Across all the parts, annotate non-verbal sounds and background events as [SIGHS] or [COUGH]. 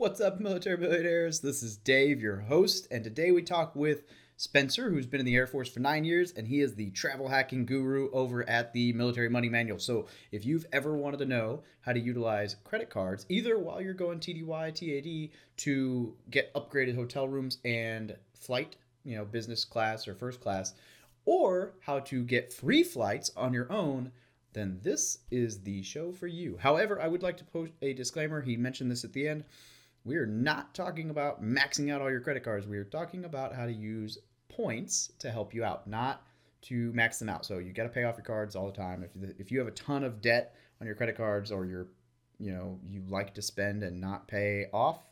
What's up, military millionaires? This is Dave, your host, and today we talk with Spencer, who's been in the Air Force for nine years, and he is the travel hacking guru over at the Military Money Manual. So, if you've ever wanted to know how to utilize credit cards, either while you're going TDY, TAD to get upgraded hotel rooms and flight, you know, business class or first class, or how to get free flights on your own, then this is the show for you. However, I would like to post a disclaimer. He mentioned this at the end. We are not talking about maxing out all your credit cards. We are talking about how to use points to help you out, not to max them out. So you got to pay off your cards all the time. If if you have a ton of debt on your credit cards or you're, you know, you like to spend and not pay off,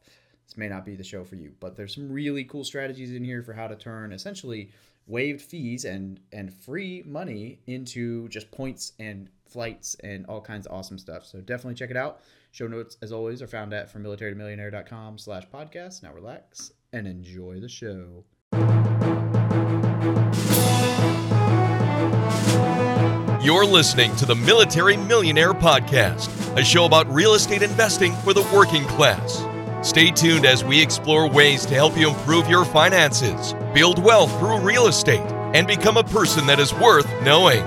this may not be the show for you. But there's some really cool strategies in here for how to turn essentially waived fees and and free money into just points and flights and all kinds of awesome stuff. So definitely check it out. Show notes, as always, are found at from militarytomillionaire.com slash podcast. Now relax and enjoy the show. You're listening to the Military Millionaire Podcast, a show about real estate investing for the working class. Stay tuned as we explore ways to help you improve your finances, build wealth through real estate, and become a person that is worth knowing.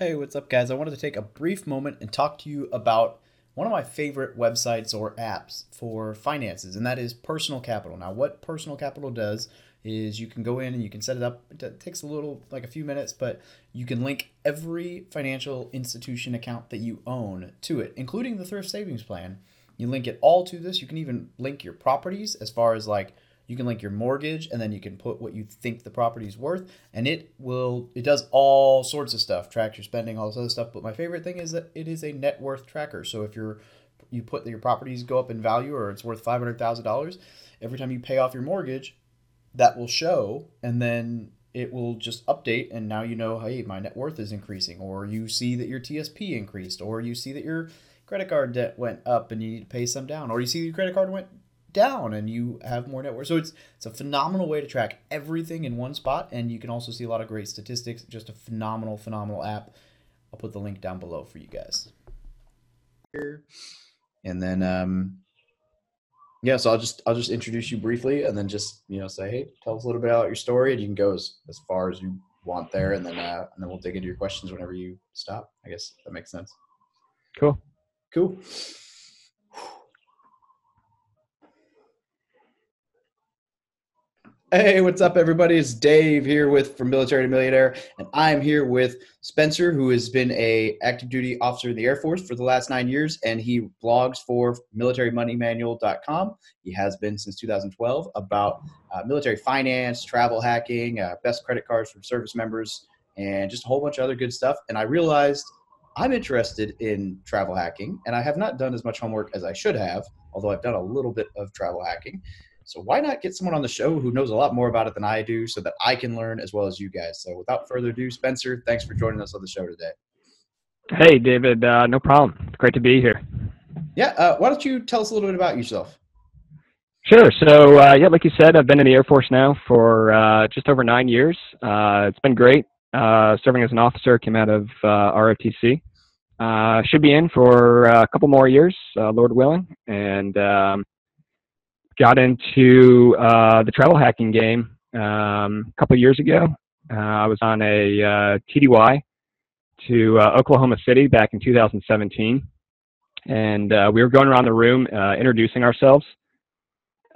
Hey, what's up, guys? I wanted to take a brief moment and talk to you about one of my favorite websites or apps for finances, and that is Personal Capital. Now, what Personal Capital does is you can go in and you can set it up. It takes a little, like a few minutes, but you can link every financial institution account that you own to it, including the thrift savings plan. You link it all to this. You can even link your properties as far as like you can link your mortgage and then you can put what you think the property is worth and it will it does all sorts of stuff tracks your spending all this other stuff. But my favorite thing is that it is a net worth tracker. So if you're you put your properties go up in value or it's worth $500000 every time you pay off your mortgage that will show and then it will just update and now you know hey my net worth is increasing or you see that your tsp increased or you see that your credit card debt went up and you need to pay some down or you see your credit card went down and you have more net worth. So it's it's a phenomenal way to track everything in one spot, and you can also see a lot of great statistics. Just a phenomenal, phenomenal app. I'll put the link down below for you guys. And then um yeah, so I'll just I'll just introduce you briefly and then just, you know, say, hey, tell us a little bit about your story and you can go as, as far as you want there and then uh and then we'll dig into your questions whenever you stop. I guess that makes sense. Cool. Cool. Hey, what's up, everybody? It's Dave here with from Military to Millionaire, and I'm here with Spencer, who has been a active duty officer in the Air Force for the last nine years, and he blogs for MilitaryMoneyManual.com. He has been since 2012 about uh, military finance, travel hacking, uh, best credit cards for service members, and just a whole bunch of other good stuff. And I realized I'm interested in travel hacking, and I have not done as much homework as I should have, although I've done a little bit of travel hacking. So why not get someone on the show who knows a lot more about it than I do so that I can learn as well as you guys. So without further ado, Spencer, thanks for joining us on the show today. Hey, David. Uh, no problem. It's great to be here. Yeah. Uh, why don't you tell us a little bit about yourself? Sure. So, uh, yeah, like you said, I've been in the Air Force now for uh, just over nine years. Uh, it's been great. Uh, serving as an officer, came out of ROTC. should be in for a couple more years, Lord willing. And um, got into uh, the travel hacking game um, a couple years ago. Uh, I was on a uh, TDY to uh, Oklahoma City back in 2017, and uh, we were going around the room uh, introducing ourselves.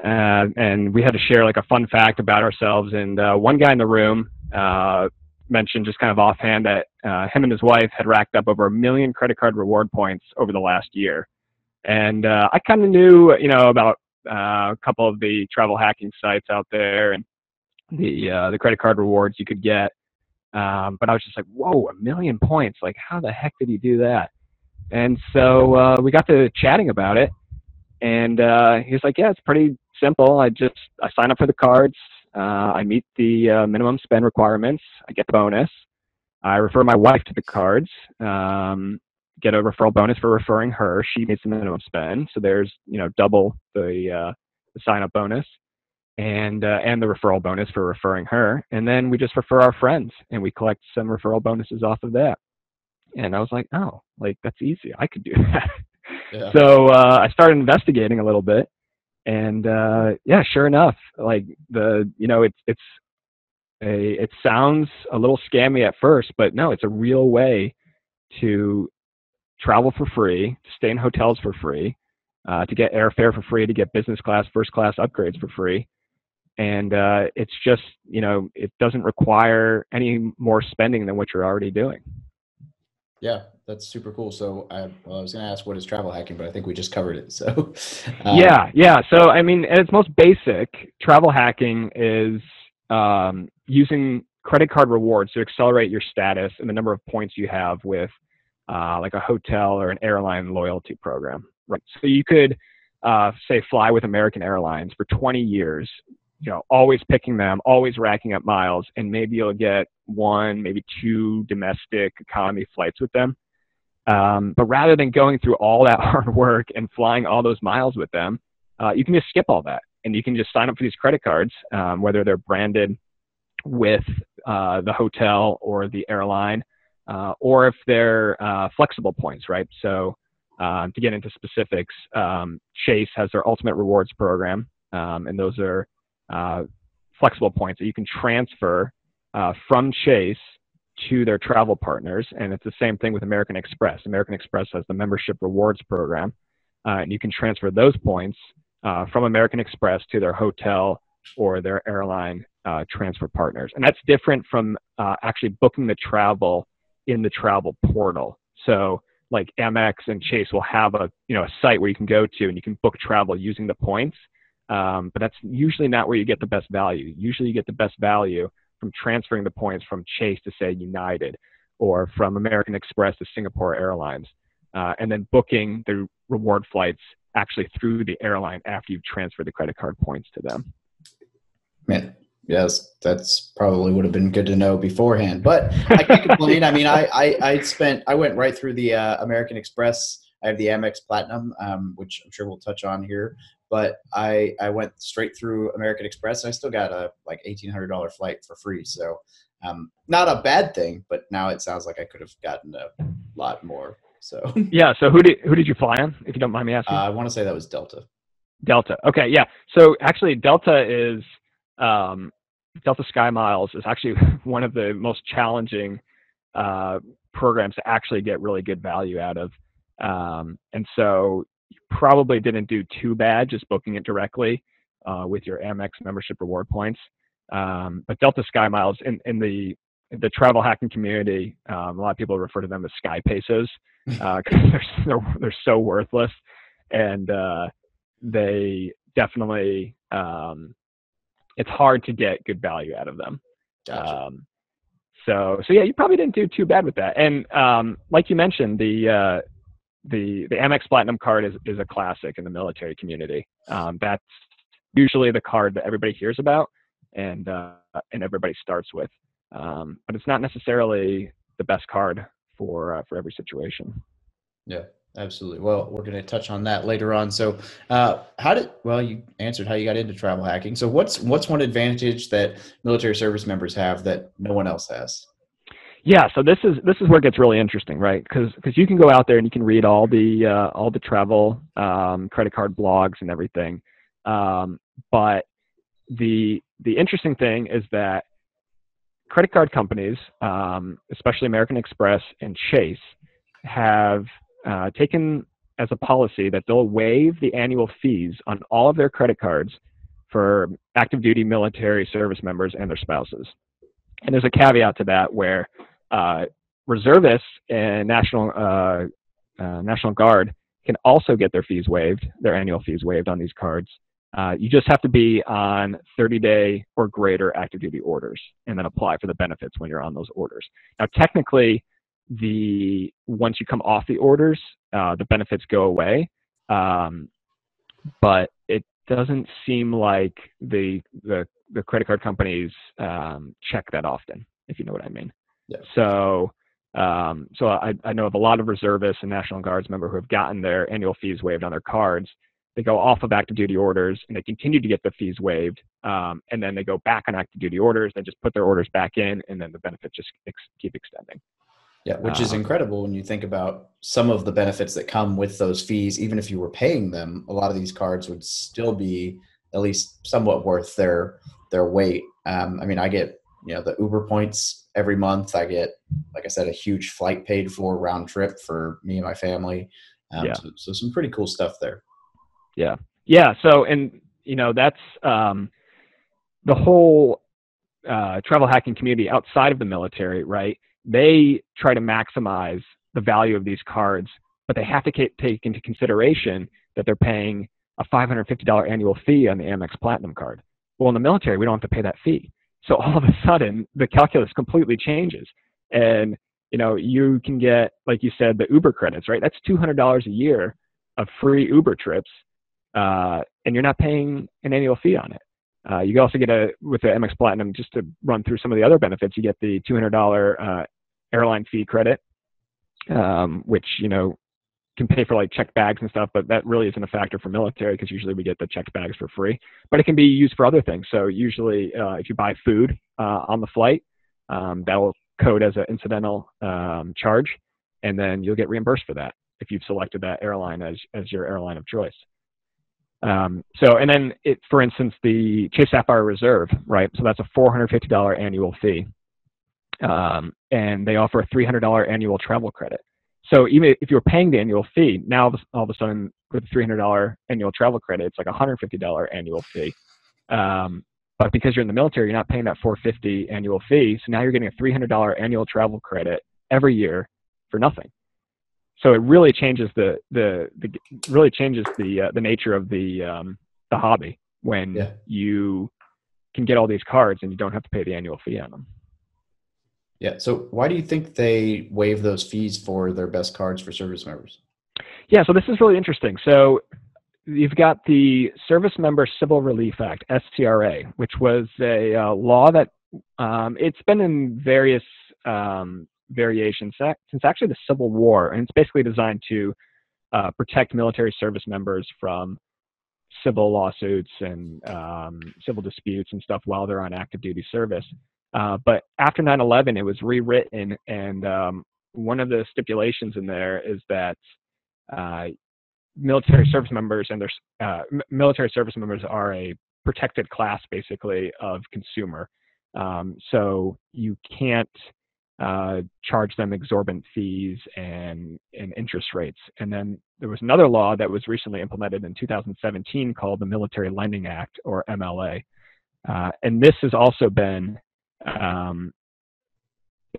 and we had to share like a fun fact about ourselves. And one guy in the room mentioned just kind of offhand that him and his wife had racked up over a million credit card reward points over the last year. And I kind of knew, you know, about uh, a couple of the travel hacking sites out there and the uh, the credit card rewards you could get. Um, but I was just like, whoa, a million points! Like, how the heck did he do that? And so uh, we got to chatting about it, and uh, like, yeah, it's pretty simple. I just I sign up for the cards. Uh, I meet the uh, minimum spend requirements. I get bonus. I refer my wife to the cards. Um, get a referral bonus for referring her. She meets the minimum spend, so there's you know double the uh, the sign up bonus, and uh, and the referral bonus for referring her. And then we just refer our friends, and we collect some referral bonuses off of that. And I was like, oh, like that's easy. I could do [LAUGHS] that. Yeah. So uh, I started investigating a little bit, and uh, yeah, sure enough, like the you know it's it's a it sounds a little scammy at first, but no, it's a real way to travel for free, to stay in hotels for free, uh, to get airfare for free, to get business class, first class upgrades for free. And uh, it's just, you know, it doesn't require any more spending than what you're already doing. Yeah, that's super cool. So I, well, I was going to ask what is travel hacking, but I think we just covered it. [LAUGHS] So um, yeah, yeah. So I mean, at its most basic, travel hacking is um, using credit card rewards to accelerate your status and the number of points you have with uh, like a hotel or an airline loyalty program. Right. So you could uh, say fly with American Airlines for 20 years, you know, always picking them, always racking up miles, and maybe you'll get one, maybe two domestic economy flights with them. Um, but rather than going through all that [LAUGHS] hard work and flying all those miles with them, uh, you can just skip all that and you can just sign up for these credit cards, um, whether they're branded with uh, the hotel or the airline, uh, or if they're uh, flexible points, right? So um, to get into specifics, um, Chase has their Ultimate Rewards program, um, and those are uh, flexible points that you can transfer uh, from Chase to their travel partners. And it's the same thing with American Express. American Express has the membership rewards program, uh, and you can transfer those points from American Express to their hotel or their airline uh, transfer partners. And that's different from uh, actually booking the travel in the travel portal. So like Amex and Chase will have a you know a site where you can go to and you can book travel using the points. Um, but that's usually not where you get the best value. Usually you get the best value from transferring the points from Chase to say United or from American Express to Singapore Airlines, uh, and then booking the reward flights actually through the airline after you've transferred the credit card points to them. Man, yes, that's probably would have been good to know beforehand. But I can't complain. I mean, I, I, I spent I went right through the uh, American Express. I have the Amex Platinum, um, which I'm sure we'll touch on here. But I I went straight through American Express. I still got a like eighteen hundred dollar flight for free. So um, not a bad thing. But now it sounds like I could have gotten a lot more. So [LAUGHS] yeah. So who did who did you fly on? If you don't mind me asking. Uh, I want to say that was Delta. Delta. Okay. Yeah. So actually, Delta is um, Delta Sky Miles is actually [LAUGHS] one of the most challenging uh, programs to actually get really good value out of. Um, and so you probably didn't do too bad just booking it directly uh, with your Amex membership reward points. Um, but Delta Sky Miles in, in the the travel hacking community, um, a lot of people refer to them as sky pesos because uh, [LAUGHS] they're, they're, they're so worthless, and uh, they definitely um, it's hard to get good value out of them. Gotcha. Um, so so yeah, you probably didn't do too bad with that. And um, like you mentioned, the uh, the the Amex Platinum card is is a classic in the military community. Um, that's usually the card that everybody hears about and uh, and everybody starts with. Um, but it's not necessarily the best card for uh, for every situation. Yeah. Absolutely. Well, we're going to touch on that later on. So, uh, how did well you answered how you got into travel hacking. So, what's what's one advantage that military service members have that no one else has? Yeah, so this is this is where it gets really interesting, right? Because because you can go out there and you can read all the uh, all the travel um, credit card blogs and everything, um, but the the interesting thing is that credit card companies, um, especially American Express and Chase, have uh, taken as a policy that they'll waive the annual fees on all of their credit cards for active duty military service members and their spouses. And there's a caveat to that where uh, reservists and National uh, uh, National Guard can also get their fees waived, their annual fees waived on these cards. Uh, you just have to be on 30 day or greater active duty orders and then apply for the benefits when you're on those orders. Now, technically, the once you come off the orders, uh, the benefits go away. Um, but it doesn't seem like the the, the credit card companies um, check that often, if you know what I mean. Yeah. So um, so I, I know of a lot of reservists and National Guards members who have gotten their annual fees waived on their cards. They go off of active duty orders and they continue to get the fees waived, um, and then they go back on active duty orders. They just put their orders back in, and then the benefits just ex- keep extending. Yeah, which is um, incredible when you think about some of the benefits that come with those fees. Even if you were paying them, a lot of these cards would still be at least somewhat worth their their weight. Um, I mean, I get you know the Uber points every month. I get, like I said, a huge flight paid for round trip for me and my family. Um, yeah. So, so, some pretty cool stuff there. Yeah, yeah. So and you know that's um, the whole uh, travel hacking community outside of the military, right? They try to maximize the value of these cards, but they have to take into consideration that they're paying a $550 annual fee on the Amex Platinum card. Well, in the military, we don't have to pay that fee. So all of a sudden, the calculus completely changes. And, you know, you can get, like you said, the Uber credits, right? That's $200 a year of free Uber trips, uh, and you're not paying an annual fee on it. Uh, you also get a with the Amex Platinum. Just to run through some of the other benefits, you get the $200 uh, airline fee credit, um, which you know can pay for like checked bags and stuff, but that really isn't a factor for military because usually we get the checked bags for free. But it can be used for other things. So usually, uh, if you buy food uh, on the flight, um, that will code as an incidental um, charge, and then you'll get reimbursed for that if you've selected that airline as as your airline of choice. Um, so, and then it, for instance, the Chase Sapphire Reserve, right? So that's a $450 annual fee. Um, and they offer a $300 annual travel credit. So even if you're paying the annual fee, now all of a sudden with the $300 annual travel credit, it's like a $150 annual fee. Um, but because you're in the military, you're not paying that 450 annual fee. So now you're getting a $300 annual travel credit every year for nothing so it really changes the the, the really changes the uh, the nature of the um, the hobby when yeah. you can get all these cards and you don't have to pay the annual fee on them. Yeah. So why do you think they waive those fees for their best cards for service members? Yeah. So this is really interesting. So you've got the Service Member Civil Relief Act (SCRA), which was a uh, law that um, it's been in various um, variation since actually the Civil War, and it's basically designed to uh, protect military service members from civil lawsuits and um, civil disputes and stuff while they're on active duty service. Uh, but after 9/11, it was rewritten, and um, one of the stipulations in there is that uh, military service members and their uh, military service members are a protected class, basically, of consumer. Um, so you can't uh, charge them exorbitant fees and, and interest rates. And then there was another law that was recently implemented in 2017 called the Military Lending Act, or MLA. Uh, and this has also been um,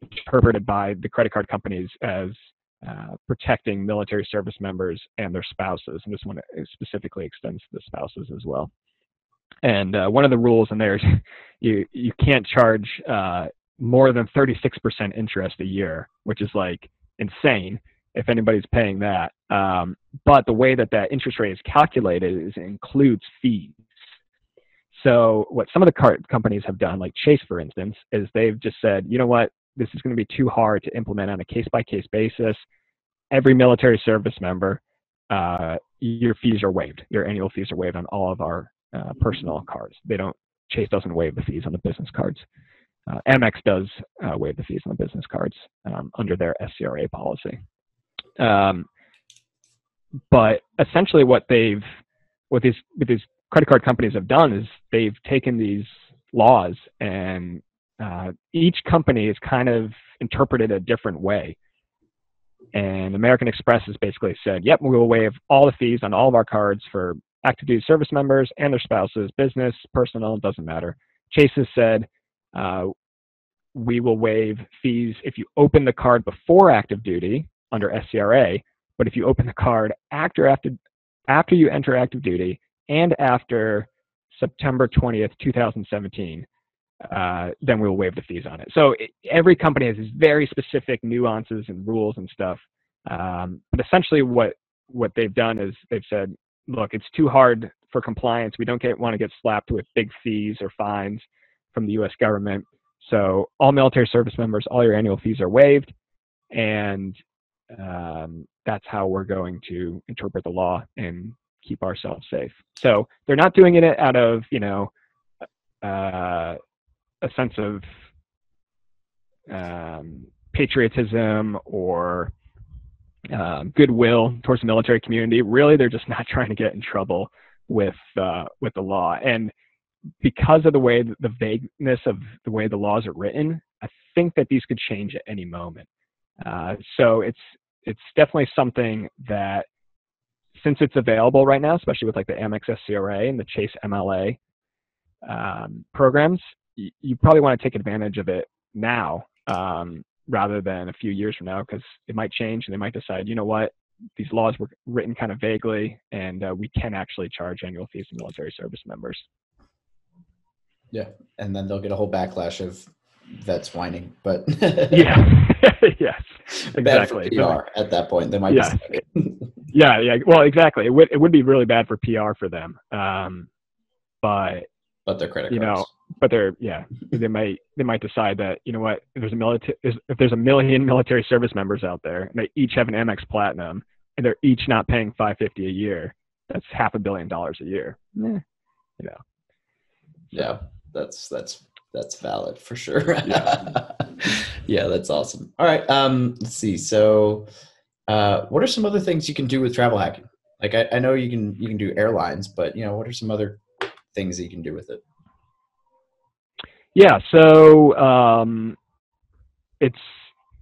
interpreted by the credit card companies as uh, protecting military service members and their spouses. And this one specifically extends to the spouses as well. And uh, one of the rules in there is [LAUGHS] you you can't charge uh, more than 36% interest a year, which is like insane if anybody's paying that. Um, but the way that that interest rate is calculated is includes fees. So what some of the card companies have done, like Chase, for instance, is they've just said, you know what, this is going to be too hard to implement on a case-by-case basis. Every military service member, uh, your fees are waived. Your annual fees are waived on all of our uh, personal cards. They don't. Chase doesn't waive the fees on the business cards. Uh, Amex does uh, waive the fees on the business cards um, under their SCRA policy. Um, but essentially, what they've what these what these credit card companies have done is they've taken these laws and uh, each company is kind of interpreted a different way. And American Express has basically said, "Yep, we will waive all the fees on all of our cards for active duty service members and their spouses, business, personal, doesn't matter." Chase has said, uh, we will waive fees if you open the card before active duty under SCRA, but if you open the card after after after you enter active duty and after September 20th, 2017, uh, then we will waive the fees on it. So it, every company has these very specific nuances and rules and stuff. Um, but essentially, what what they've done is they've said, look, it's too hard for compliance. We don't get, want to get slapped with big fees or fines from the U.S. government. So all military service members, all your annual fees are waived, and um, that's how we're going to interpret the law and keep ourselves safe. So they're not doing it out of you know uh, a sense of um, patriotism or um, goodwill towards the military community. Really, they're just [LAUGHS] not trying to get in trouble with uh, with the law. And because of the way the vagueness of the way the laws are written, I think that these could change at any moment. Uh, so it's it's definitely something that since it's available right now, especially with like the Amex SCRA and the Chase MLA um, programs, you, you probably want to take advantage of it now um, rather than a few years from now because it might change and they might decide, you know what, these laws were written kind of vaguely and uh, we can actually charge annual fees to military service members. Yeah, and then they'll get a whole backlash of vets whining, but yeah, [LAUGHS] yes, [LAUGHS] exactly. PR at that point, they might. [LAUGHS] yeah, yeah. Well, exactly. It would it would be really bad for PR for them. Um, but but their credit you cards. know but they're yeah they might they might decide that you know what if there's a military if there's a million [LAUGHS] military service members out there and they each have an Amex Platinum and they're each not paying 550 a year that's half a billion dollars a year Yeah. you know yeah that's that's that's valid for sure yeah. [LAUGHS] yeah that's awesome all right um let's see so uh what are some other things you can do with travel hacking like I, I know you can you can do airlines but you know what are some other things that you can do with it yeah, so um, it's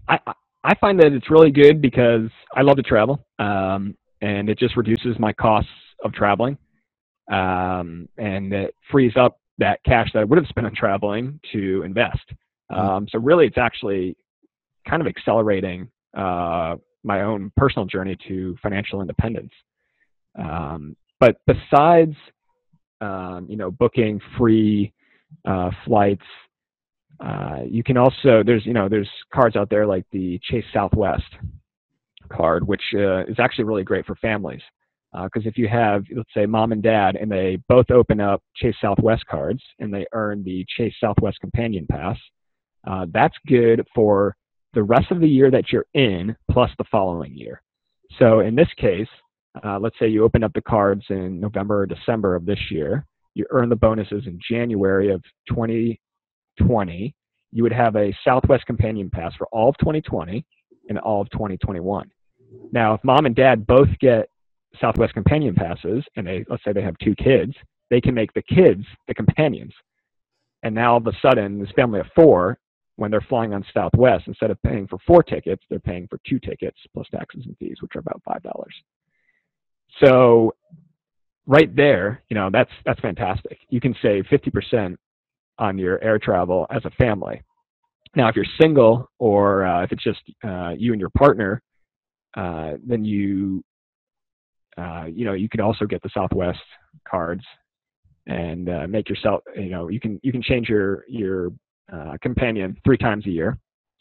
I I find that it's really good because I love to travel, um, and it just reduces my costs of traveling, um, and it frees up that cash that I would have spent on traveling to invest. Mm-hmm. Um, so really, it's actually kind of accelerating uh, my own personal journey to financial independence. Um, but besides, um, you know, booking free uh, flights. Uh, you can also there's you know there's cards out there like the Chase Southwest card, which uh, is actually really great for families because uh, if you have let's say mom and dad and they both open up Chase Southwest cards and they earn the Chase Southwest Companion Pass, uh, that's good for the rest of the year that you're in plus the following year. So in this case, uh, let's say you open up the cards in November or December of this year you earn the bonuses in January of 2020, you would have a Southwest Companion Pass for all of 2020 and all of 2021. Now, if mom and dad both get Southwest Companion Passes, and they let's say they have two kids, they can make the kids the companions. And now all of a sudden, this family of four, when they're flying on Southwest, instead of paying for four tickets, they're paying for two tickets plus taxes and fees, which are about five dollars. So right there, you know, that's that's fantastic. You can save 50% on your air travel as a family. Now, if you're single or uh, if it's just uh, you and your partner, uh, then you uh, you know you could also get the Southwest cards and uh, make yourself you know you can you can change your your uh, companion three times a year.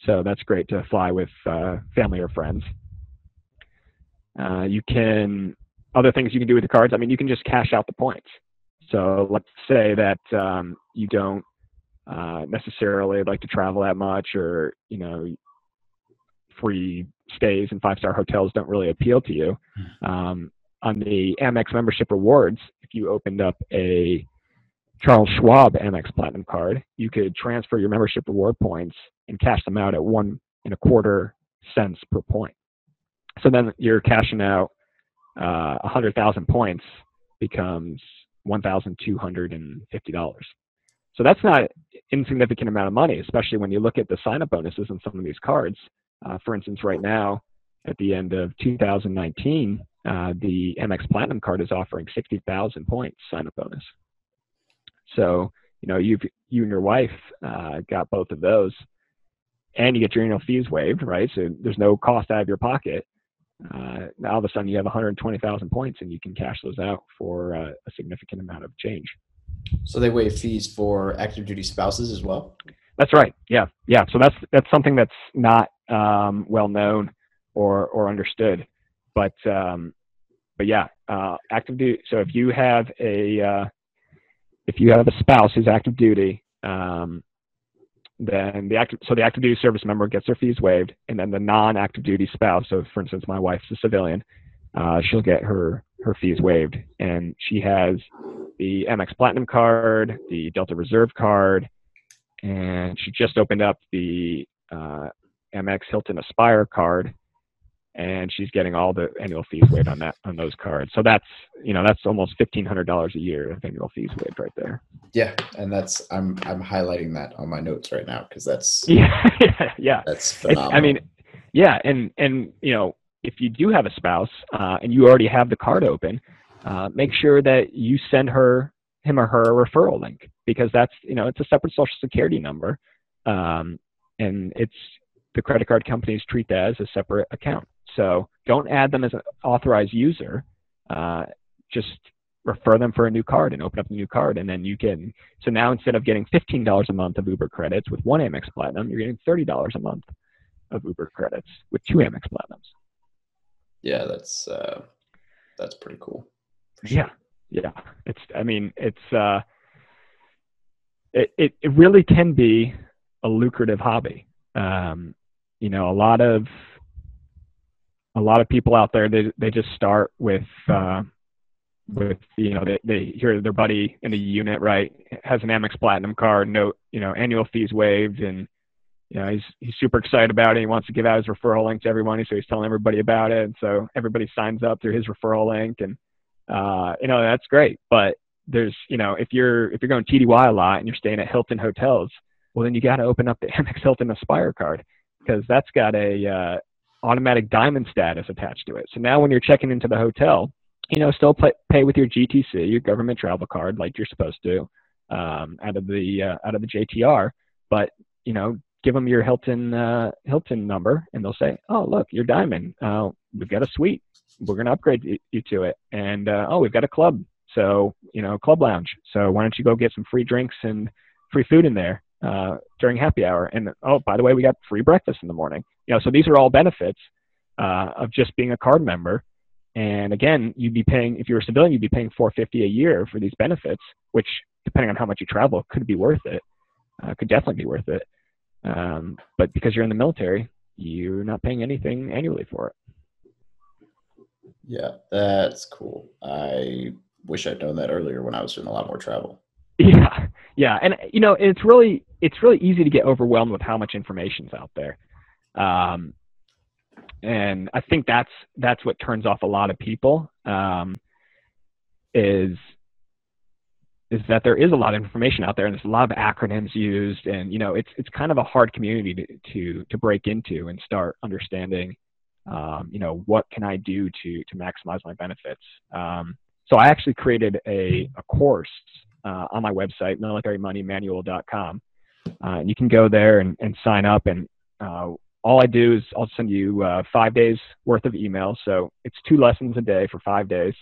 So that's great to fly with uh, family or friends. Uh, you can other things you can do with the cards. I mean, you can just cash out the points. So let's say that um, you don't uh, necessarily like to travel that much, or you know, free stays in five-star hotels don't really appeal to you. Hmm. Um, on the Amex membership rewards, if you opened up a Charles Schwab Amex Platinum card, you could transfer your membership reward points and cash them out at one and a quarter cents per point. So then you're cashing out uh, 100,000 points becomes $1,250. So that's not insignificant amount of money, especially when you look at the sign-up bonuses on some of these cards. Uh, for instance, right now, at the end of 2019, uh, the Amex Platinum card is offering 60,000 points sign-up bonus. So, you know, you've you and your wife uh, got both of those, and you get your annual fees waived, right? So there's no cost out of your pocket uh, all of a sudden you have 120,000 points and you can cash those out for uh, a significant amount of change. So they waive fees for active duty spouses as well. That's right. Yeah, yeah. So that's that's something that's not um, well known or or understood, but um, but yeah, uh, active duty. So if you have a uh, if you have a spouse who's active duty, um, then the active so the active duty service member gets their fees waived, and then the non-active duty spouse. So, for instance, my wife's a civilian, uh, she'll get her her fees waived, and she has the Amex Platinum card, the Delta Reserve card, and she just opened up the uh, Amex Hilton Aspire card, and she's getting all the annual fees waived on that on those cards. So that's you know that's almost fifteen hundred dollars a year of annual fees waived right there. Yeah, and that's I'm I'm highlighting that on my notes right now because that's Yeah, [LAUGHS] yeah, yeah. that's It's- phenomenal. I mean, yeah, and and you know if you do have a spouse uh, and you already have the card open, uh, make sure that you send her him or her a referral link because that's you know it's a separate social security number, um, and it's the credit card companies treat that as a separate account. So don't add them as an authorized user. Uh, just refer them for a new card and open up a new card, and then you can. So now instead of getting fifteen dollars a month of Uber credits with one Amex Platinum, you're getting thirty dollars a month of Uber credits with two Amex Platinums. yeah, that's uh, that's pretty cool. sure. Yeah, yeah. It's. I mean, it's. Uh, it, it it really can be a lucrative hobby. Um, you know, a lot of a lot of people out there they they just start with uh, with you know they they hear their buddy in the unit right has an Amex Platinum card, no you know annual fees waived, and you know he's he's super excited about it. He wants to give out his referral link to everyone, so he's telling everybody about it, and so everybody signs up through his referral link, and uh, you know that's great. But there's you know if you're if you're going TDY a lot and you're staying at Hilton hotels, well then you got to open up the [LAUGHS] Amex Hilton Aspire card because that's got a uh, automatic diamond status attached to it. So now when you're checking into the hotel, you know still pay, pay with your GTC, your government travel card, like you're supposed to, um, out of the uh, out of the JTR. But you know give them your Hilton uh, Hilton number, and they'll say, "Oh, look, you're diamond. Uh, we've got a suite. We're going to upgrade you, to it, and uh, oh, we've got a club. So you know, club lounge. So why don't you go get some free drinks and free food in there uh, during happy hour? And oh, by the way, we got free breakfast in the morning. You know, so these are all benefits uh, of just being a card member. And again, you'd be paying if you're a civilian, you'd be paying 450 a year for these benefits, which depending on how much you travel, could be worth it. Uh, could definitely be worth it. Um, but because you're in the military, you're not paying anything annually for it. Yeah, that's cool. I wish I'd known that earlier when I was doing a lot more travel. [LAUGHS] Yeah, yeah, and you know it's really it's really easy to get overwhelmed with how much information's out there, um, and I think that's that's what turns off a lot of people. Um, is is that there is a lot of information out there and there's a lot of acronyms used and you know it's it's kind of a hard community to to, to break into and start understanding um, you know what can I do to to maximize my benefits um, so I actually created a, a course uh, on my website militarymoneymanual.com uh, and you can go there and, and sign up and uh, all I do is I'll send you uh, five days worth of emails so it's two lessons a day for five days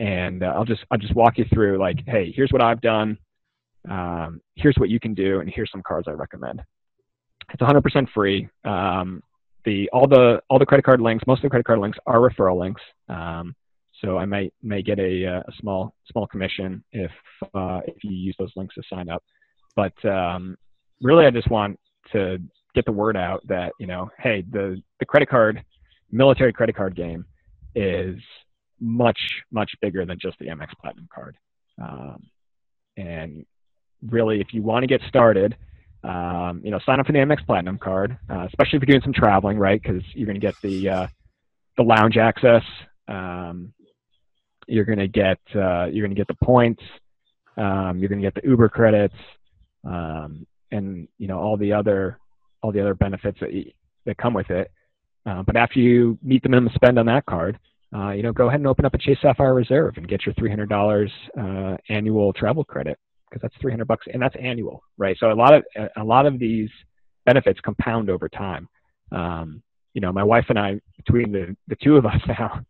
and uh, I'll just I'll just walk you through like, hey, here's what I've done, um, here's what you can do, and here's some cards I recommend. It's 100% free. Um, the all the all the credit card links, most of the credit card links are referral links. Um, so I might may get a, uh, a small small commission if uh, if you use those links to sign up. But um, really, I just want to get the word out that you know, hey, the the credit card, military credit card game, is much much bigger than just the Amex Platinum card. Um, and really, if you want to get started, um, you know, sign up for the Amex Platinum card, uh, especially if you're doing some traveling, right? Because you're going to get the uh, the lounge access. Um, you're going to get uh, you're going to get the points. Um, you're going to get the Uber credits, um, and you know all the other all the other benefits that that come with it. Uh, but after you meet the minimum spend on that card, uh, you know, go ahead and open up a Chase Sapphire Reserve and get your $300 uh, annual travel credit because that's 300 bucks and that's annual, right? So a lot of a lot of these benefits compound over time. Um, you know, my wife and I, between the the two of us [LAUGHS] now,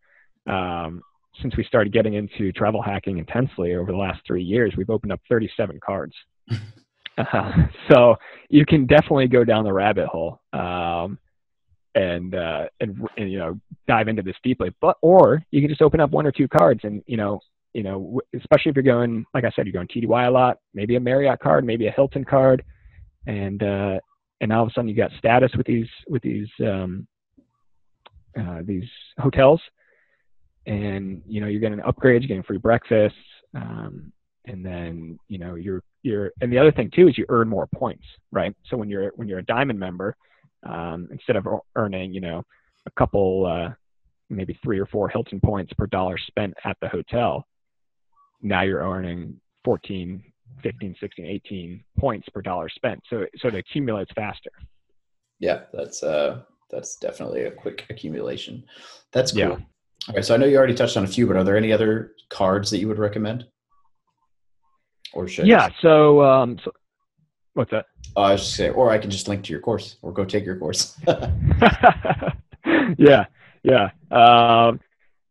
um, since we started getting into travel hacking intensely over the last three years, we've opened up 37 cards. [LAUGHS] uh, [LAUGHS] so you can definitely go down the rabbit hole. Um, and, uh, and and you know dive into this deeply. But or you can just open up one or two cards, and you know you know especially if you're going like I said, you're going TDY a lot, maybe a Marriott card, maybe a Hilton card, and uh, and all of a sudden you got status with these with these um, uh, these hotels, and you know you're getting upgrades, you're getting free breakfasts, um, and then you know you're you're and the other thing too is you earn more points, right? So when you're when you're a diamond member Um, instead of earning, you know, a couple, uh, maybe three or four Hilton points per dollar spent at the hotel, now you're earning 14, 15, 16, 18 points per dollar spent. So, so it accumulates faster. Yeah, that's uh, that's definitely a quick accumulation. That's cool. Yeah. Okay, so I know you already touched on a few, but are there any other cards that you would recommend? Or should Yeah. So, um, so what's that? Oh, I was just say, or I can just link to your course or go take your course. [LAUGHS] yeah, yeah. Um,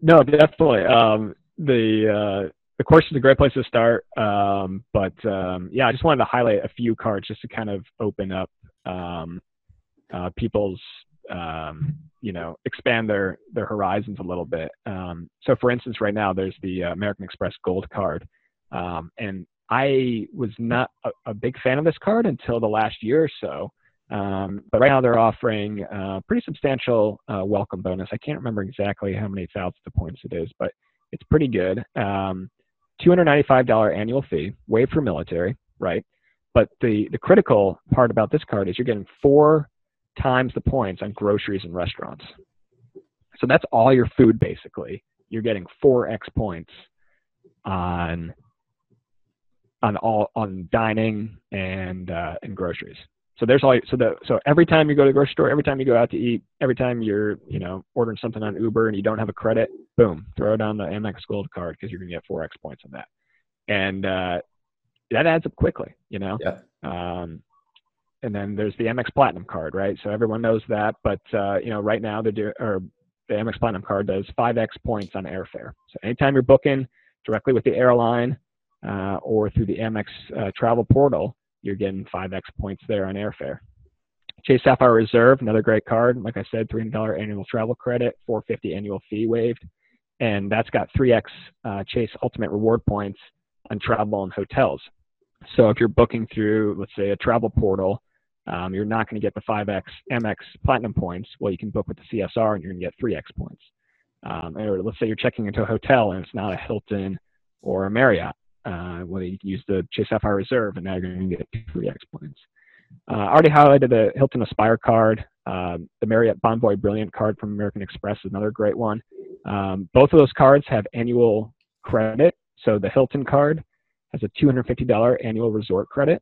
no, definitely. Um, the uh, the course is a great place to start. Um, but um, yeah, I just wanted to highlight a few cards just to kind of open up um, uh, people's um, you know expand their their horizons a little bit. Um, so, for instance, right now there's the uh, American Express Gold card, um, and I was not a, a, big fan of this card until the last year or so. Um, but right now they're offering a pretty substantial uh, welcome bonus. I can't remember exactly how many thousands of points it is, but it's pretty good. Um, $295 annual fee, waived for military, right? But the, the critical part about this card is you're getting four times the points on groceries and restaurants. So that's all your food basically. You're getting 4x points on on all on dining and uh, and groceries. So there's all so the so every time you go to the grocery store, every time you go out to eat, every time you're you know ordering something on Uber and you don't have a credit, boom, throw down the Amex Gold card because you're gonna get four X points on that, and uh, that adds up quickly, you know. Yeah. Um, and then there's the Amex Platinum card, right? So everyone knows that, but uh, you know right now they're do or the Amex Platinum card does five X points on airfare. So anytime you're booking directly with the airline uh, or through the Amex uh, travel portal, you're getting 5x points there on airfare. Chase Sapphire Reserve, another great card. Like I said, $300 annual travel credit, 450 annual fee waived, and that's got 3x uh, Chase Ultimate Reward points on travel and hotels. So if you're booking through, let's say, a travel portal, um, you're not going to get the 5x Amex Platinum points. Well, you can book with the CSR and you're going to get 3x points. Um, or let's say you're checking into a hotel and it's not a Hilton or a Marriott uh, you can use the Chase Sapphire Reserve, and now you're going to get three X points. Uh, I already highlighted the Hilton Aspire card. Um, the Marriott Bonvoy Brilliant card from American Express is another great one. Um, both of those cards have annual credit. So the Hilton card has a $250 annual resort credit.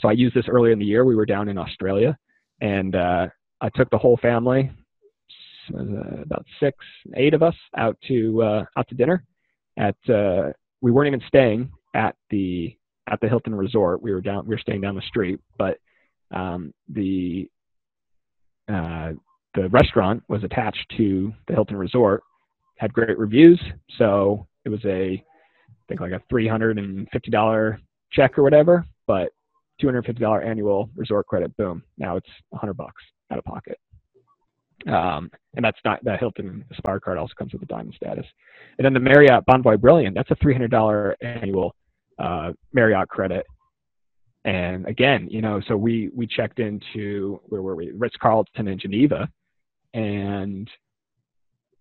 So I used this earlier in the year. We were down in Australia, and uh, I took the whole family, uh, about six, eight of us, out to uh, out to dinner at uh, we weren't even staying at the at the Hilton Resort. We were down we were staying down the street, but um, the uh, the restaurant was attached to the Hilton Resort, had great reviews, so it was a I think like a three hundred and fifty dollar check or whatever, but two hundred fifty dollar annual resort credit. Boom! Now it's hundred bucks out of pocket. Um, and that's not the Hilton Aspire card also comes with a diamond status. And then the Marriott Bonvoy Brilliant, that's a $300 annual uh, Marriott credit. And again, you know, so we we checked into where were we? Ritz Carlton in Geneva, and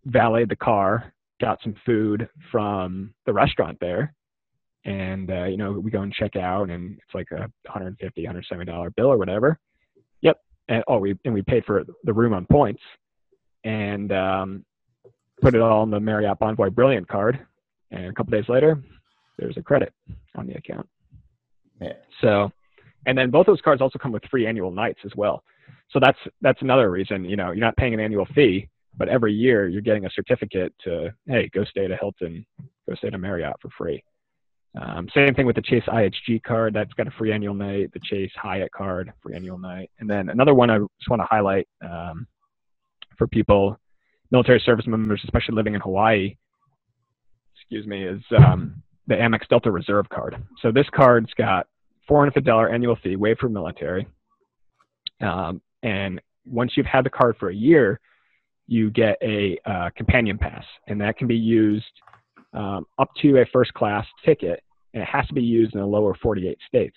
valeted the car, got some food from the restaurant there, and uh, you know we go and check out, and it's like a $150, 170 dollar bill or whatever and oh, we and we paid for the room on points, and um, put it all on the Marriott Bonvoy Brilliant card. And a couple days later, there's a credit on the account. Yeah. So, and then both those cards also come with free annual nights as well. So that's that's another reason. You know, you're not paying an annual fee, but every year you're getting a certificate to hey, go stay at a Hilton, go stay at a Marriott for free. Um, same thing with the Chase IHG card. That's got a free annual night. The Chase Hyatt card, free annual night. And then another one I just want to highlight um, for people, military service members, especially living in Hawaii, excuse me, is um, the Amex Delta Reserve card. So this card's got $450 annual fee, waived for military. Um, and once you've had the card for a year, you get a uh, companion pass, and that can be used um, up to a first class ticket and it has to be used in the lower 48 states.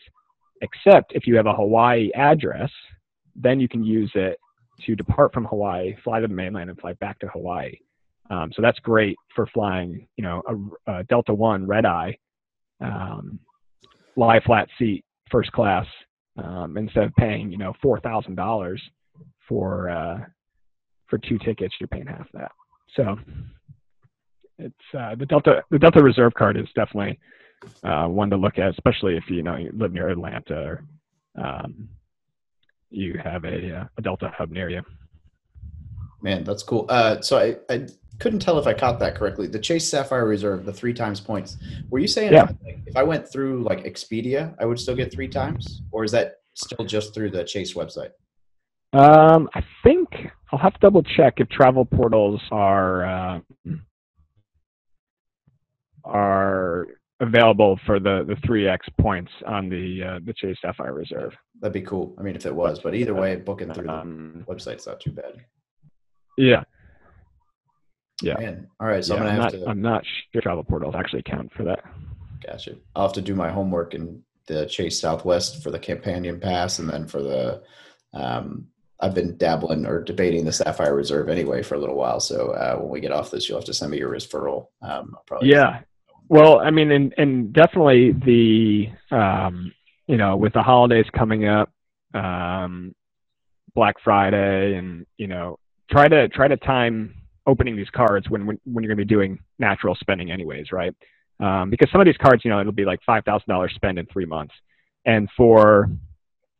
Except if you have a Hawaii address, then you can use it to depart from Hawaii, fly to the mainland, and fly back to Hawaii. Um, so that's great for flying, you know, a, a Delta One red eye, um, lie flat seat, first class um, instead of paying you know four thousand dollars for uh, for two tickets, you're paying half that. So it's uh, the Delta the Delta Reserve card is definitely uh, one to look at, especially if you know you live near Atlanta or um, you have a, uh, a Delta hub near you. Man, that's cool. Uh, so I, I couldn't tell if I caught that correctly. The Chase Sapphire Reserve, the three times points. Were you saying Yeah. like, if I went through like Expedia, I would still get three times, or is that still just through the Chase website? Um, I think I'll have to double check if travel portals are uh, are available for the the three x points on the uh, the Chase Sapphire Reserve. That'd be cool. I mean, if it was, but either way, booking through the Um, website's not too bad. yeah, yeah. Man, all right. So yeah, I'm I'm gonna have not to. I'm not sure travel portals actually count for that. Gotcha. I'll have to do my homework in the Chase Southwest for the Companion Pass, and then for the. Um, I've been dabbling or debating the Sapphire Reserve anyway for a little while. So uh, when we get off this, you'll have to send me your referral. Um, I'll probably Yeah. Well, I mean, and and definitely the um, you know with the holidays coming up, um, Black Friday, and you know try to try to time opening these cards when when, when you're going to be doing natural spending anyways, right? Um, because some of these cards, you know, it'll be like five thousand dollars spent in three months, and for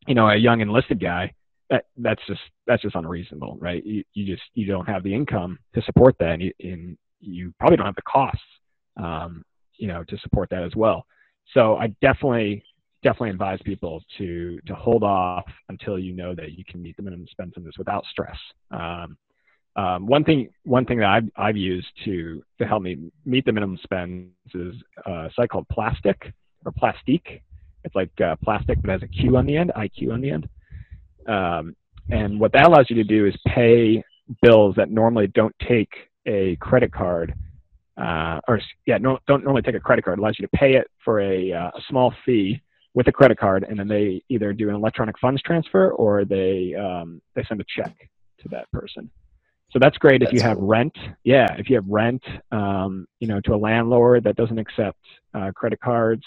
you know a young enlisted guy, that that's just that's just unreasonable, right? You you just you don't have the income to support that, and you, and you probably don't have the costs, um, you know, to support that as well. So I definitely definitely advise people to to hold off until you know that you can meet the minimum spends on this without stress. Um, um, one thing one thing that I've, I've used to to help me meet the minimum spends is a site called Plastic or Plastiq. It's like uh, plastic but has a Q on the end, IQ on the end. Um, and what that allows you to do is pay bills that normally don't take a credit card, uh, or yeah, no, don't normally take a credit card. It allows you to pay it for a, uh, a small fee with a credit card, and then they either do an electronic funds transfer or they um, they send a check to that person. So that's great if you That's have cool. rent. Yeah, if you have rent, um, you know, to a landlord that doesn't accept uh, credit cards.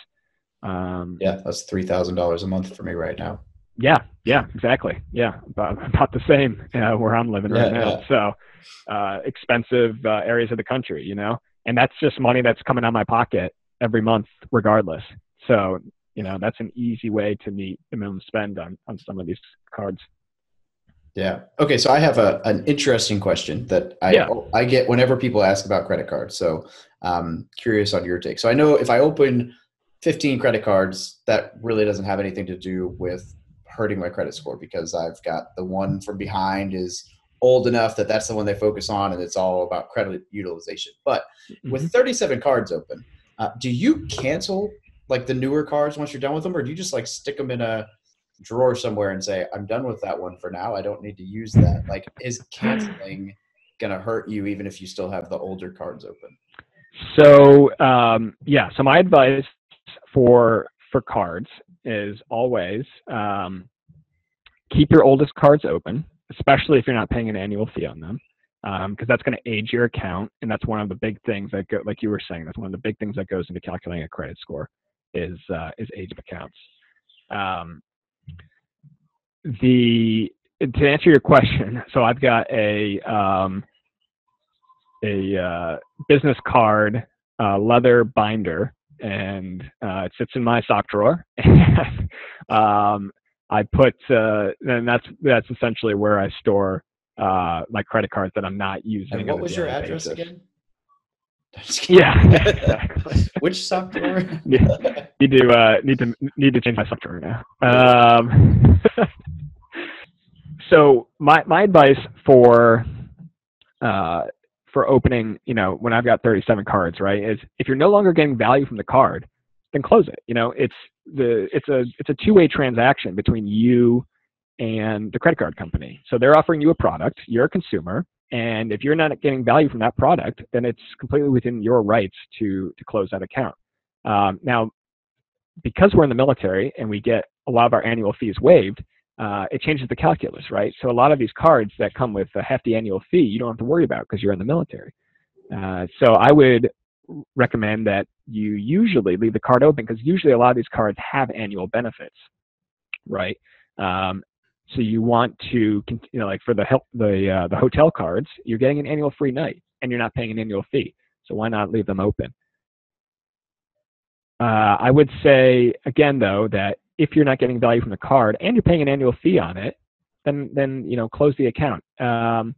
Um, Yeah, that's three thousand dollars a month for me right now. yeah, yeah, exactly. Yeah, about, about the same uh, where I'm living right Yeah, now. So, uh, expensive uh, areas of the country, you know, and that's just money that's coming out of my pocket every month, regardless. So, you know, that's an easy way to meet the minimum spend on on some of these cards. Yeah. Okay. So I have a an interesting question that I Yeah. I get whenever people ask about credit cards. So um curious on your take. So I know if I open 15 credit cards, that really doesn't have anything to do with hurting my credit score because I've got the one from behind is old enough that that's the one they focus on and it's all about credit utilization. But Mm-hmm. with 37 cards open, uh, do you cancel like the newer cards once you're done with them, or do you just like stick them in a drawer somewhere and say, "I'm done with that one for now. I don't need to use that." Like, is [SIGHS] canceling gonna hurt you even if you still have the older cards open? So um, yeah, so my advice for for cards is always um, keep your oldest cards open, especially if you're not paying an annual fee on them, because that's going to age your account, and that's one of the big things that go, like you were saying, that's one of the big things that goes into calculating a credit score is uh, is age of accounts. Um, the to answer your question, [LAUGHS] so I've got a um, a uh, business card uh, leather binder, and uh, it sits in my sock drawer. [LAUGHS] um, I put, uh, and that's that's essentially where I store uh, my credit cards that I'm not using. And what was your address basis. again? [LAUGHS] Yeah. [LAUGHS] Which software? [LAUGHS] Yeah. need to uh, need to need to change my software now. Um, so my my advice for uh, for opening, you know, when I've got 37 cards, right, is if you're no longer getting value from the card, then close it. You know, it's the it's a it's a two way transaction between you and the credit card company. So they're offering you a product, you're a consumer, and if you're not getting value from that product, then it's completely within your rights to to close that account. Um, now, because we're in the military and we get a lot of our annual fees waived, uh, it changes the calculus, right? So a lot of these cards that come with a hefty annual fee, you don't have to worry about because you're in the military. Uh, so I would recommend that you usually leave the card open because usually a lot of these cards have annual benefits. right? Um, so you want to, you know, like for the help, the uh, the hotel cards, you're getting an annual free night, and you're not paying an annual fee. So why not leave them open? Uh, I would say again though that if you're not getting value from the card and you're paying an annual fee on it, then then you know close the account. Um,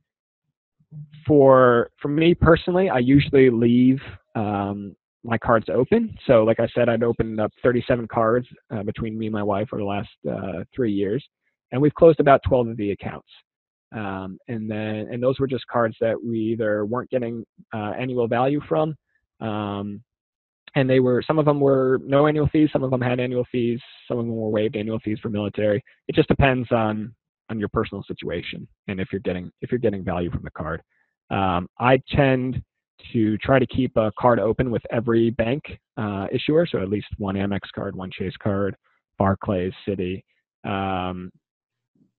for for me personally, I usually leave um, my cards open. So like I said, I'd opened up 37 cards uh, between me and my wife over the last uh, three years, and we've closed about 12 of the accounts. Um, and then and those were just cards that we either weren't getting uh, annual value from, um, and they were some of them were no annual fees, some of them had annual fees, some of them were waived annual fees for military. It just depends on on your personal situation and if you're getting if you're getting value from the card. Um, I tend to try to keep a card open with every bank uh, issuer, so at least one Amex card, one Chase card, Barclays, Citi. Um,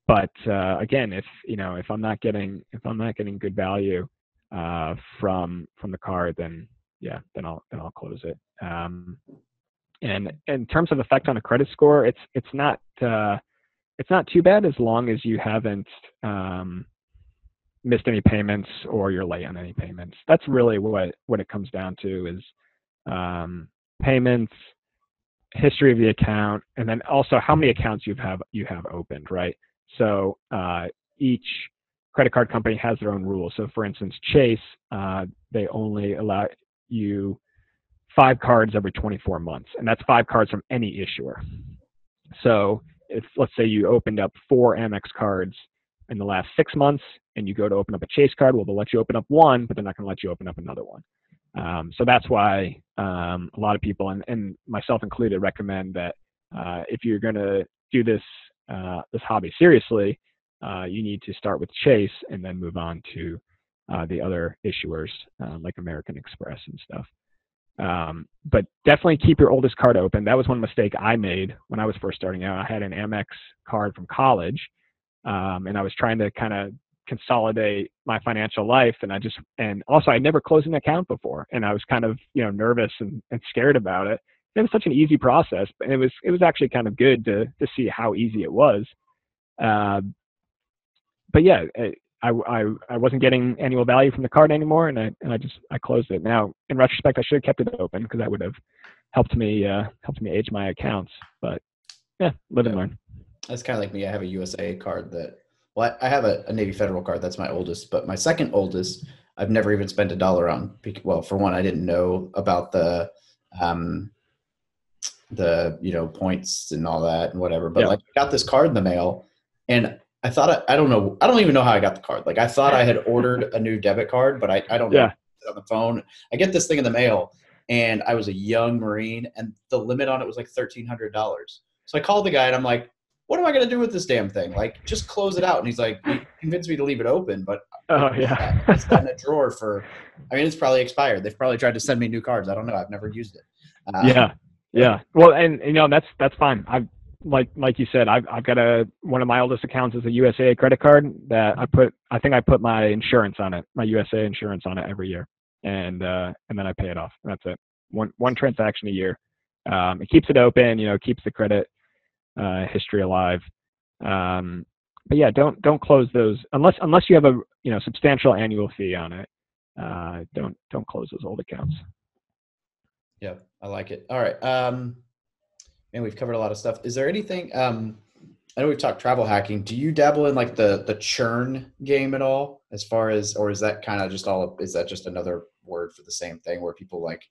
but uh, again, if you know if I'm not getting if I'm not getting good value uh, from from the card, then yeah, then I'll then I'll close it. Um, and in terms of effect on a credit score, it's it's not uh, it's not too bad as long as you haven't um, missed any payments or you're late on any payments. That's really what what it comes down to is um, payments, history of the account, and then also how many accounts you have you have opened, right? So uh, each credit card company has their own rules. So for instance, Chase, uh, they only allow you five cards every 24 months, and that's five cards from any issuer. So if let's say you opened up four Amex cards in the last six months and you go to open up a Chase card, well, they'll let you open up one, but they're not going to let you open up another one. Um, so that's why um, a lot of people, and, and myself included, recommend that uh, if you're going to do this uh, this hobby seriously, uh, you need to start with Chase and then move on to uh, the other issuers uh, like American Express and stuff. Um, but definitely keep your oldest card open. That was one mistake I made when I was first starting out. I had an Amex card from college, um, and I was trying to kind of consolidate my financial life. And I just, and also I never closed an account before, and I was kind of, you know, nervous and, and scared about it. It was such an easy process, but it was, it was actually kind of good to to see how easy it was. Uh, but yeah, I, I, I wasn't getting annual value from the card anymore, and I and I just I closed it. Now, in retrospect, I should have kept it open because that would have helped me uh, helped me age my accounts. But yeah, live yeah. and learn. That's kind of like me. I have a USAA card that well, I have a, a, Navy Federal card. That's my oldest, but my second oldest, I've never even spent a dollar on. Well, for one, I didn't know about the um, the you know points and all that and whatever. But yeah. like, I got this card in the mail, and I thought I, I, don't know I don't even know how I got the card. Like I thought I had ordered a new debit card, but I, I don't yeah. know on the phone. I get this thing in the mail and I was a young Marine and the limit on it was like thirteen hundred dollars. So I called the guy and I'm like, what am I gonna do with this damn thing? Like just close it out. And he's like, he convinced me to leave it open, but oh yeah, [LAUGHS] it's been in a drawer for. I mean, it's probably expired. They've probably tried to send me new cards. I don't know. I've never used it. Uh, yeah, yeah. Well, and you know that's that's fine. I've like like you said, I've I've got a one of my oldest accounts is a USAA credit card that I put I think I put my insurance on it, my USAA insurance on it every year, and uh, and then I pay it off. That's it. One one transaction a year. Um, it keeps it open, you know, keeps the credit uh, history alive. Um, but yeah, don't don't close those unless unless you have a you know substantial annual fee on it. Uh, don't don't close those old accounts. Yeah, I like it. All right. Um, and we've covered a lot of stuff. Is there anything? Um, I know we've talked travel hacking. Do you dabble in like the the churn game at all? As far as, or is that kind of just all? Is that just another word for the same thing where people like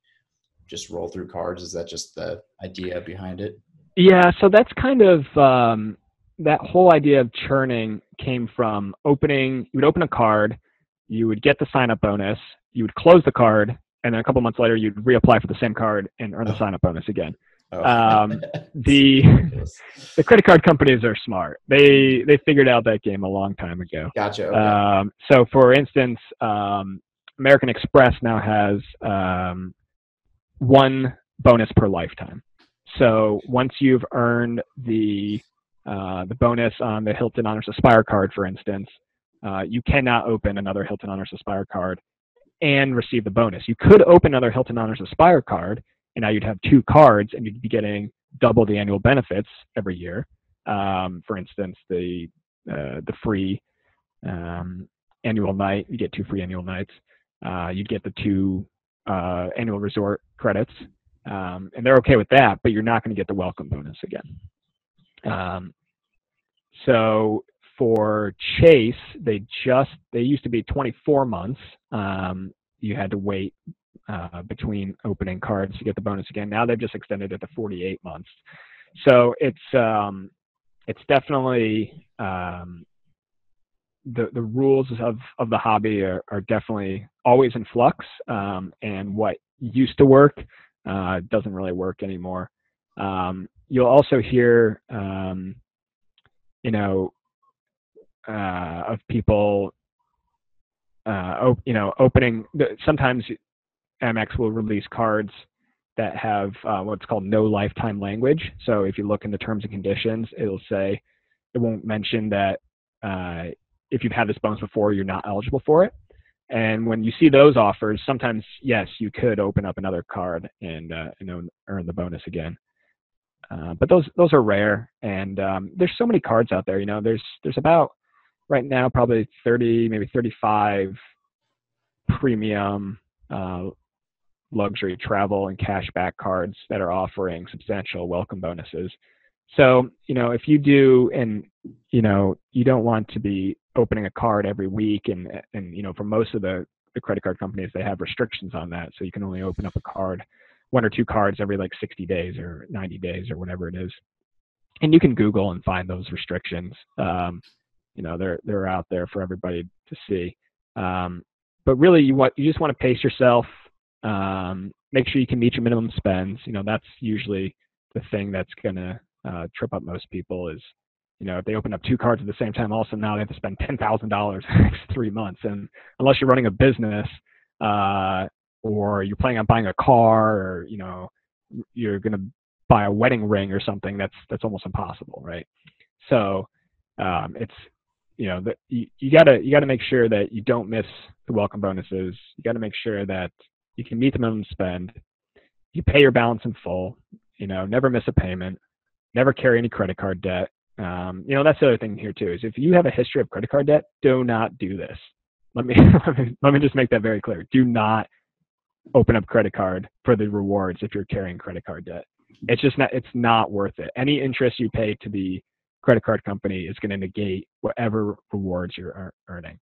just roll through cards? Is that just the idea behind it? Yeah, so that's kind of um, that whole idea of churning came from opening. You would open a card, you would get the sign up bonus, you would close the card, and then a couple months later you'd reapply for the same card and earn the oh. sign up bonus again. Oh. Um, [LAUGHS] the [LAUGHS] the credit card companies are smart. They they figured out that game a long time ago. Gotcha. Okay. Um, so, for instance, um, American Express now has um, one bonus per lifetime. So once you've earned the uh, the bonus on the Hilton Honors Aspire card, for instance, uh, you cannot open another Hilton Honors Aspire card and receive the bonus. You could open another Hilton Honors Aspire card and now you'd have two cards and you'd be getting double the annual benefits every year. Um, for instance, the uh, the free um, annual night, you get two free annual nights. Uh, you get the two uh, annual resort credits, um, and they're okay with that. But you're not going to get the welcome bonus again. Um, so for Chase, they just they used to be 24 months. Um, you had to wait uh, between opening cards to get the bonus again. Now they've just extended it to 48 months. So it's um, it's definitely um, the the rules of of the hobby are, are definitely always in flux, um, and what used to work uh, doesn't really work anymore. Um, you'll also hear, um, you know, uh, of people, uh, op- you know, opening. Sometimes Amex will release cards that have uh, what's called no lifetime language. So if you look in the terms and conditions, it'll say it won't mention that uh, if you've had this bonus before, you're not eligible for it. And when you see those offers, sometimes yes, you could open up another card and uh, and earn the bonus again. Uh, but those those are rare, and um, there's so many cards out there. You know, there's there's about right now probably 30, maybe 35 premium uh, luxury travel and cashback cards that are offering substantial welcome bonuses. So, you know, if you do, and you know, you don't want to be opening a card every week, and and you know, for most of the the credit card companies, they have restrictions on that, so you can only open up a card, one or two cards every like 60 days or 90 days or whatever it is. And you can Google and find those restrictions. Um, you know, they're they're out there for everybody to see. Um, but really, you want you just want to pace yourself. Um, make sure you can meet your minimum spends. You know, that's usually the thing that's gonna uh, trip up most people is, you know, if they open up two cards at the same time, also now they have to spend ten thousand dollars [LAUGHS] in the next three months. And unless you're running a business, uh, or you're planning on buying a car, or you know, you're gonna buy a wedding ring or something, that's that's almost impossible, right? So um, it's you know that you, you gotta you gotta make sure that you don't miss the welcome bonuses. You gotta make sure that you can meet the minimum spend. You pay your balance in full. You know, never miss a payment never carry any credit card debt. Um, you know, that's the other thing here too is if you have a history of credit card debt, do not do this. [LAUGHS] Let me let me just make that very clear. Do not open up credit card for the rewards if you're carrying credit card debt. It's just not it's not worth it. Any interest you pay to the credit card company is going to negate whatever rewards you're earning.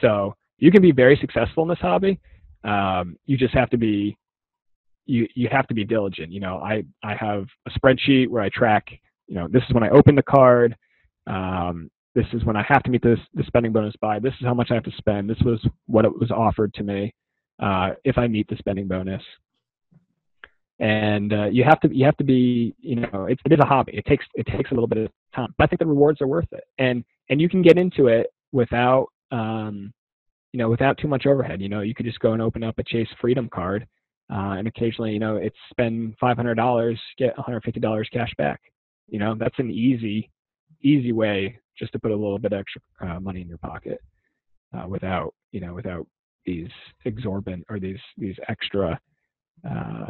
So you can be very successful in this hobby. Um, you just have to be you you have to be diligent. You know, I I have a spreadsheet where I track. You know, this is when I open the card. Um, this is when I have to meet this the spending bonus by. This is how much I have to spend. This was what it was offered to me uh, if I meet the spending bonus. And uh, you have to you have to be you know it, it is a hobby. It takes it takes a little bit of time, but I think the rewards are worth it. And and you can get into it without um, you know without too much overhead. You know, you could just go and open up a Chase Freedom card uh, and occasionally, you know, it's spend $500, get $150 cash back. You know, that's an easy, easy way just to put a little bit extra uh, money in your pocket uh, without, you know, without these exorbitant or these these extra uh,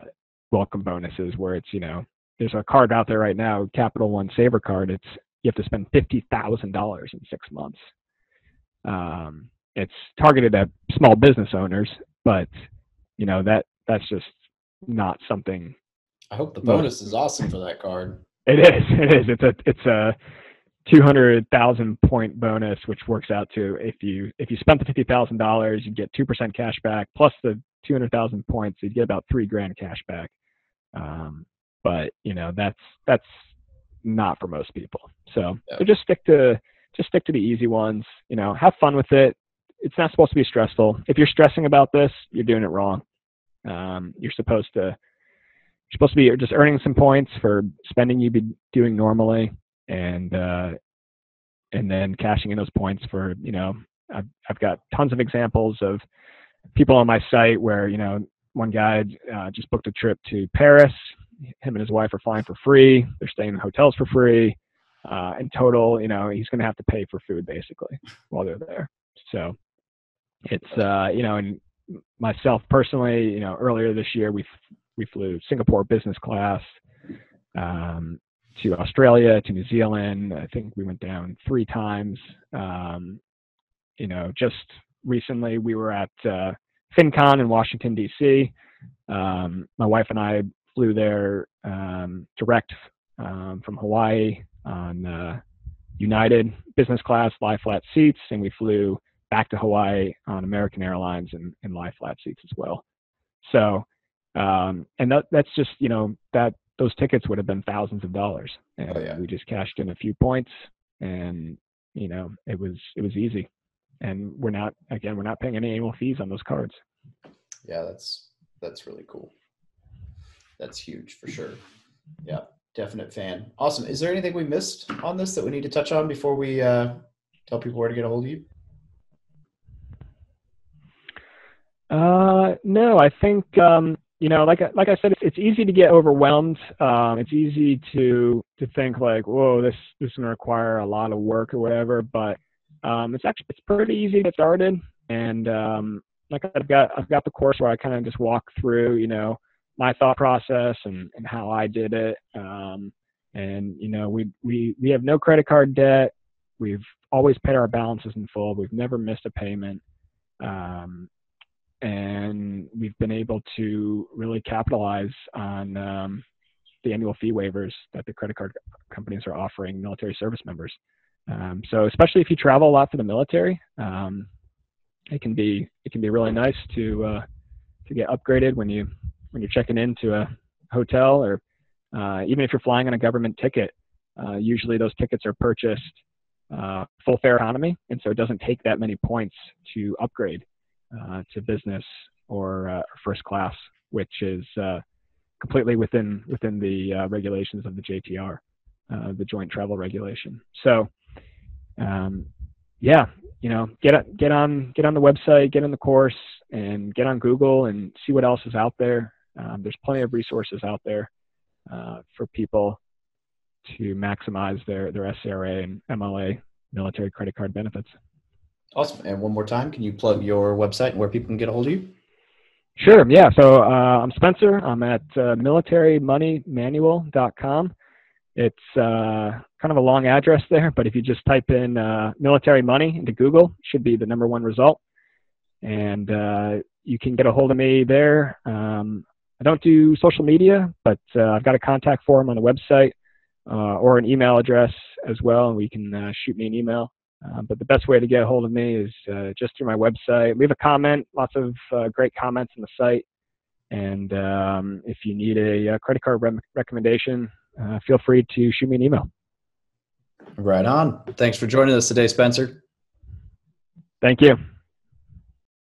welcome bonuses where it's, you know, there's a card out there right now, Capital One Saver card. It's you have to spend fifty thousand dollars in six months. Um, it's targeted at small business owners, but you know that that's just not something. I hope the bonus is awesome for that card. It is. [LAUGHS] It is. It's a it's a two hundred thousand point bonus, which works out to if you if you spent the fifty thousand dollars, you get two percent cash back plus the two hundred thousand points, You'd get about three grand cash back. Um, but you know that's that's not for most people. So, yeah. so just stick to just stick to the easy ones. You know, have fun with it. It's not supposed to be stressful. If you're stressing about this, you're doing it wrong. Um, you're supposed to supposed to be just earning some points for spending you'd be doing normally, and uh, and then cashing in those points for you know I've I've got tons of examples of people on my site where you know one guy uh, just booked a trip to Paris. Him and his wife are flying for free. They're staying in hotels for free. Uh, in total, you know, he's going to have to pay for food basically while they're there. So it's uh, you know, and myself personally, you know, earlier this year we we flew Singapore business class um, to Australia, to New Zealand. I think we went down three times. Um, you know, just recently we were at uh, FinCon in Washington D.C. Um, my wife and I flew there um, direct um, from Hawaii on uh, United business class lie flat seats, and we flew back to Hawaii on American Airlines and, and lie flat seats as well. So, um, and that, that's just you know that those tickets would have been thousands of dollars, and Oh, yeah. we just cashed in a few points, and you know it was it was easy, and we're not again we're not paying any annual fees on those cards. Yeah, that's that's really cool. That's huge for sure. Yeah, definite fan. Awesome. Is there anything we missed on this that we need to touch on before we uh, tell people where to get a hold of you? Uh, no, I think um, you know, like like I said, it's, it's easy to get overwhelmed. Um, it's easy to to think like, whoa, this this is to require a lot of work or whatever. But um, it's actually it's pretty easy to get started. And um, like I've got I've got the course where I kind of just walk through, you know, my thought process and and how I did it. Um, and you know, we we we have no credit card debt. We've always paid our balances in full. We've never missed a payment. Um, and we've been able to really capitalize on um, the annual fee waivers that the credit card companies are offering military service members. Um, so especially if you travel a lot for the military, um, it can be it can be really nice to uh, to get upgraded when you when you're checking into a hotel or uh, even if you're flying on a government ticket. Uh, usually those tickets are purchased uh, full fare economy, and so it doesn't take that many points to upgrade to business or uh, first class, which is uh, completely within within the uh, regulations of the JTR, uh, the Joint Travel Regulation. So, um, yeah, you know, get get on get on the website, get in the course, and get on Google and see what else is out there. Um, there's plenty of resources out there uh, for people to maximize their their SCRA and MLA military credit card benefits. Awesome. And one more time, can you plug your website and where people can get a hold of you? Sure. Yeah. So uh, I'm Spencer. I'm at uh, militarymoneymanual.com. It's uh, kind of a long address there, but if you just type in uh, military money into Google, should be the number one result. And uh, you can get a hold of me there. Um, I don't do social media, but uh, I've got a contact form on the website or an email address as well, and we can shoot me an email. Uh, but the best way to get a hold of me is uh, just through my website. Leave a comment. Lots of uh, great comments on the site. And um, if you need a, uh credit card recommendation, uh, feel free to shoot me an email. Right on. Thanks for joining us today, Spencer. Thank you.